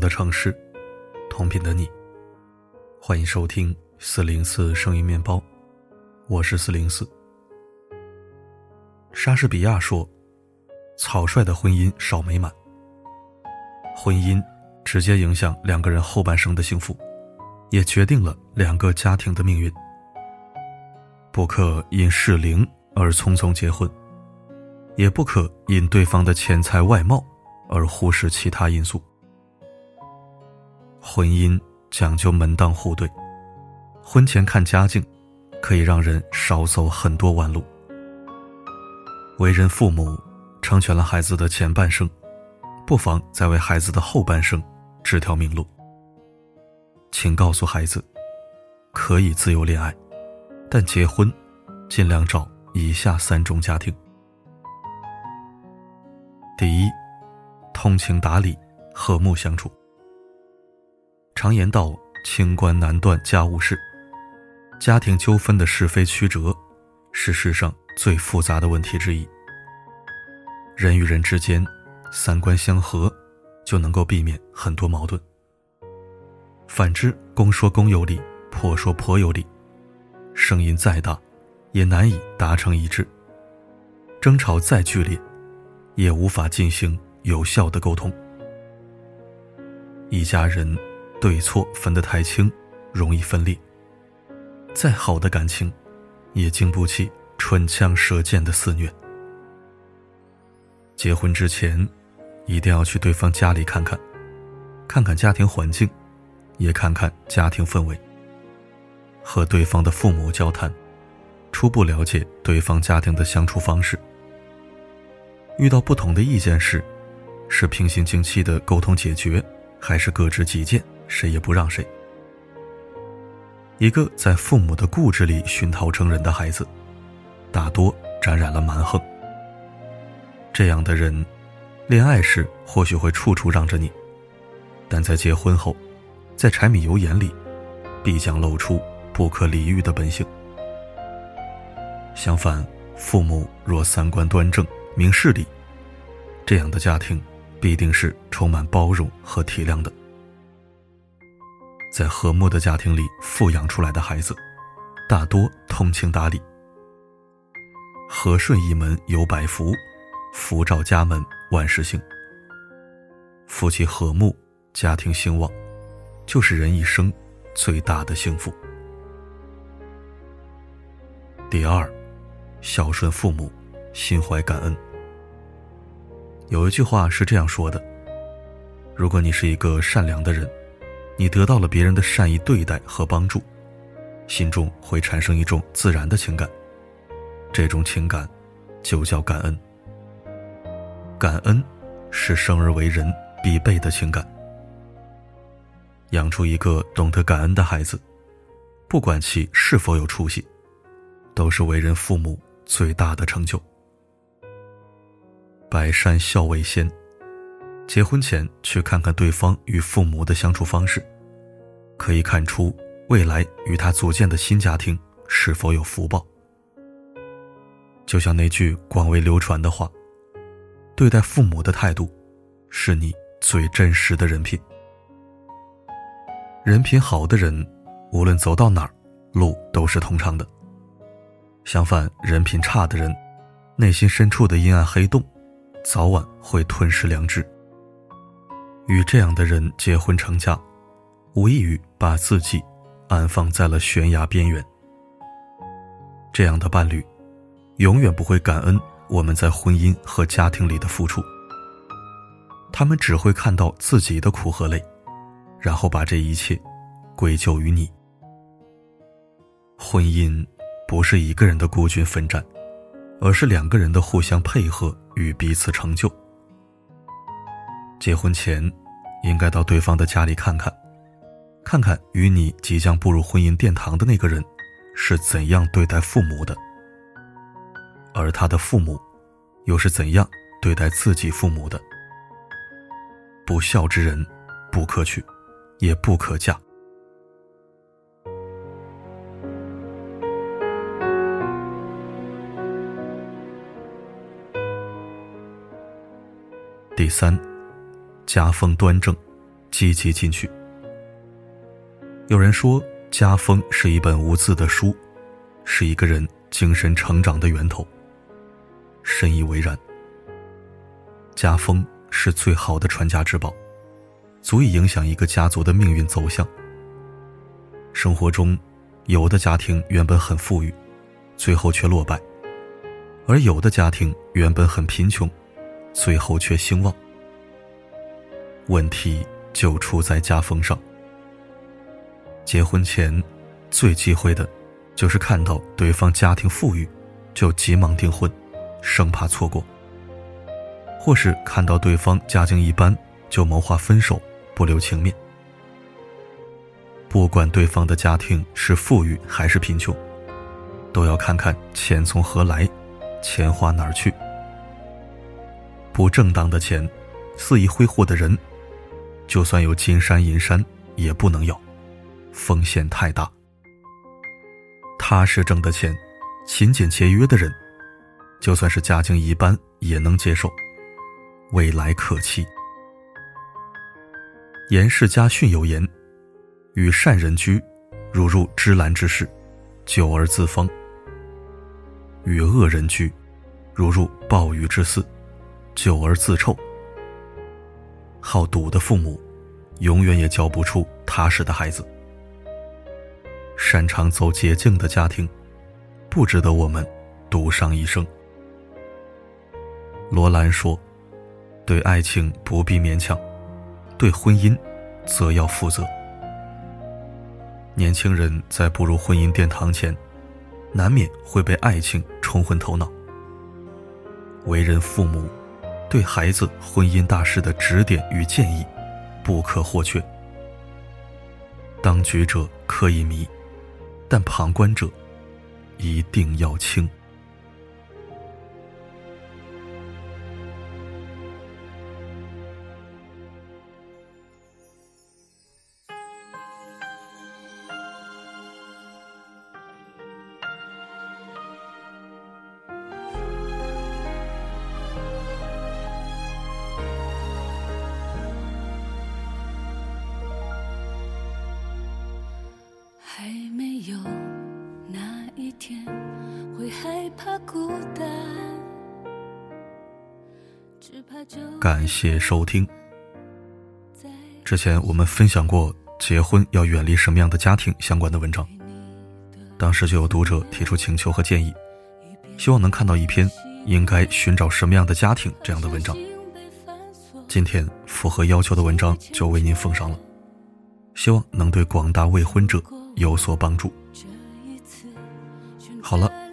的城市，同频的你。欢迎收听四零四声音面包，我是四零四。莎士比亚说：“草率的婚姻少美满。”婚姻直接影响两个人后半生的幸福，也决定了两个家庭的命运。不可因适龄而匆匆结婚，也不可因对方的钱财外貌而忽视其他因素。婚姻讲究门当户对，婚前看家境，可以让人少走很多弯路。为人父母，成全了孩子的前半生，不妨再为孩子的后半生指条明路。请告诉孩子，可以自由恋爱，但结婚尽量找以下三种家庭：第一，通情达理，和睦相处。常言道：“清官难断家务事。”家庭纠纷的是非曲折，是世上最复杂的问题之一。人与人之间，三观相合，就能够避免很多矛盾。反之，公说公有理，婆说婆有理，声音再大，也难以达成一致；争吵再剧烈，也无法进行有效的沟通。一家人。对错分得太清，容易分裂。再好的感情，也经不起唇枪舌剑的肆虐。结婚之前，一定要去对方家里看看，看看家庭环境，也看看家庭氛围。和对方的父母交谈，初步了解对方家庭的相处方式。遇到不同的意见时，是平心静气的沟通解决，还是各执己见？谁也不让谁。一个在父母的固执里熏陶成人的孩子，大多沾染了蛮横。这样的人，恋爱时或许会处处让着你，但在结婚后，在柴米油盐里，必将露出不可理喻的本性。相反，父母若三观端正、明事理，这样的家庭必定是充满包容和体谅的。在和睦的家庭里富养出来的孩子，大多通情达理。和顺一门有百福，福照家门万事兴。夫妻和睦，家庭兴旺，就是人一生最大的幸福。第二，孝顺父母，心怀感恩。有一句话是这样说的：如果你是一个善良的人。你得到了别人的善意对待和帮助，心中会产生一种自然的情感，这种情感就叫感恩。感恩是生而为人必备的情感。养出一个懂得感恩的孩子，不管其是否有出息，都是为人父母最大的成就。百善孝为先。结婚前去看看对方与父母的相处方式，可以看出未来与他组建的新家庭是否有福报。就像那句广为流传的话：“对待父母的态度，是你最真实的人品。”人品好的人，无论走到哪儿，路都是通畅的。相反，人品差的人，内心深处的阴暗黑洞，早晚会吞噬良知。与这样的人结婚成家，无异于把自己安放在了悬崖边缘。这样的伴侣，永远不会感恩我们在婚姻和家庭里的付出。他们只会看到自己的苦和累，然后把这一切归咎于你。婚姻不是一个人的孤军奋战，而是两个人的互相配合与彼此成就。结婚前，应该到对方的家里看看，看看与你即将步入婚姻殿堂的那个人是怎样对待父母的，而他的父母又是怎样对待自己父母的。不孝之人，不可娶，也不可嫁。第三。家风端正，积极进取。有人说，家风是一本无字的书，是一个人精神成长的源头。深以为然。家风是最好的传家之宝，足以影响一个家族的命运走向。生活中，有的家庭原本很富裕，最后却落败；而有的家庭原本很贫穷，最后却兴旺。问题就出在家风上。结婚前，最忌讳的，就是看到对方家庭富裕，就急忙订婚，生怕错过；或是看到对方家境一般，就谋划分手，不留情面。不管对方的家庭是富裕还是贫穷，都要看看钱从何来，钱花哪儿去。不正当的钱，肆意挥霍的人。就算有金山银山，也不能要，风险太大。踏实挣的钱，勤俭节约的人，就算是家境一般也能接受，未来可期。严氏家训有言：“与善人居，如入芝兰之室，久而自芳；与恶人居，如入鲍鱼之肆，久而自臭。”好赌的父母，永远也教不出踏实的孩子。擅长走捷径的家庭，不值得我们赌上一生。罗兰说：“对爱情不必勉强，对婚姻，则要负责。”年轻人在步入婚姻殿堂前，难免会被爱情冲昏头脑。为人父母。对孩子婚姻大事的指点与建议，不可或缺。当局者可以迷，但旁观者一定要清。感谢收听。之前我们分享过结婚要远离什么样的家庭相关的文章，当时就有读者提出请求和建议，希望能看到一篇应该寻找什么样的家庭这样的文章。今天符合要求的文章就为您奉上了，希望能对广大未婚者有所帮助。好了，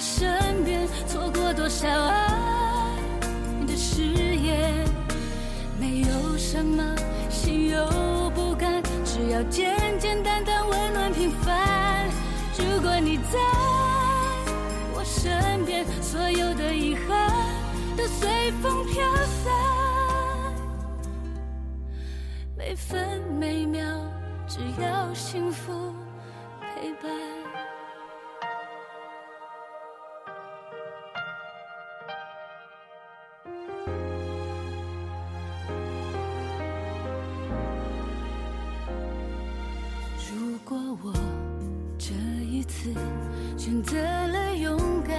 身边，错过多少爱的。誓言，没有什么心有不甘，只要简简单单、温暖平凡。如果你在我身边，所有的遗憾都随风飘散，每分每秒，只要幸福次选择了勇敢，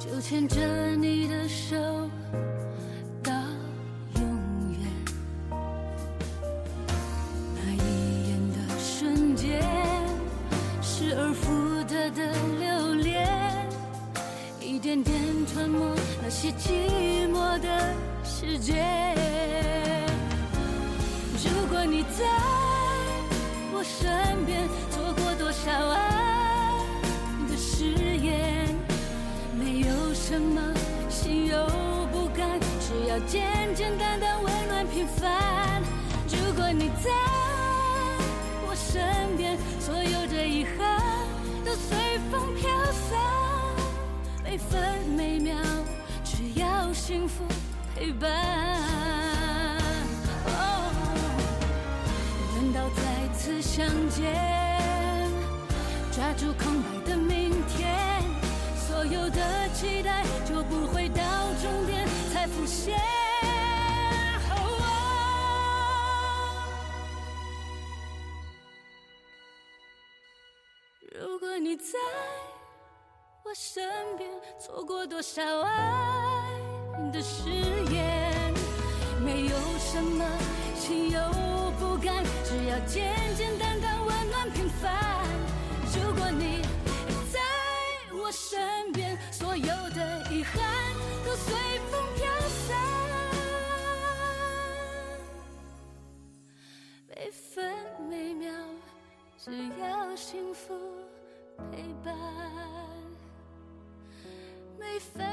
就牵着你的手到永远。那一眼的瞬间，失而复得的留恋，一点点吞没那些简简单单、温暖平凡。如果你在我身边，所有的遗憾都随风飘散，每分每秒只要幸福陪伴。哦，等到再次相见，抓住空白的明天，所有的期待就不会到终点才浮现。我身边，错过多少爱的誓言，没有什么心有不甘，只要简简单单、温暖平凡。如果你在我身边，所有的遗憾都随风飘散，每分每秒。只要幸福陪伴，每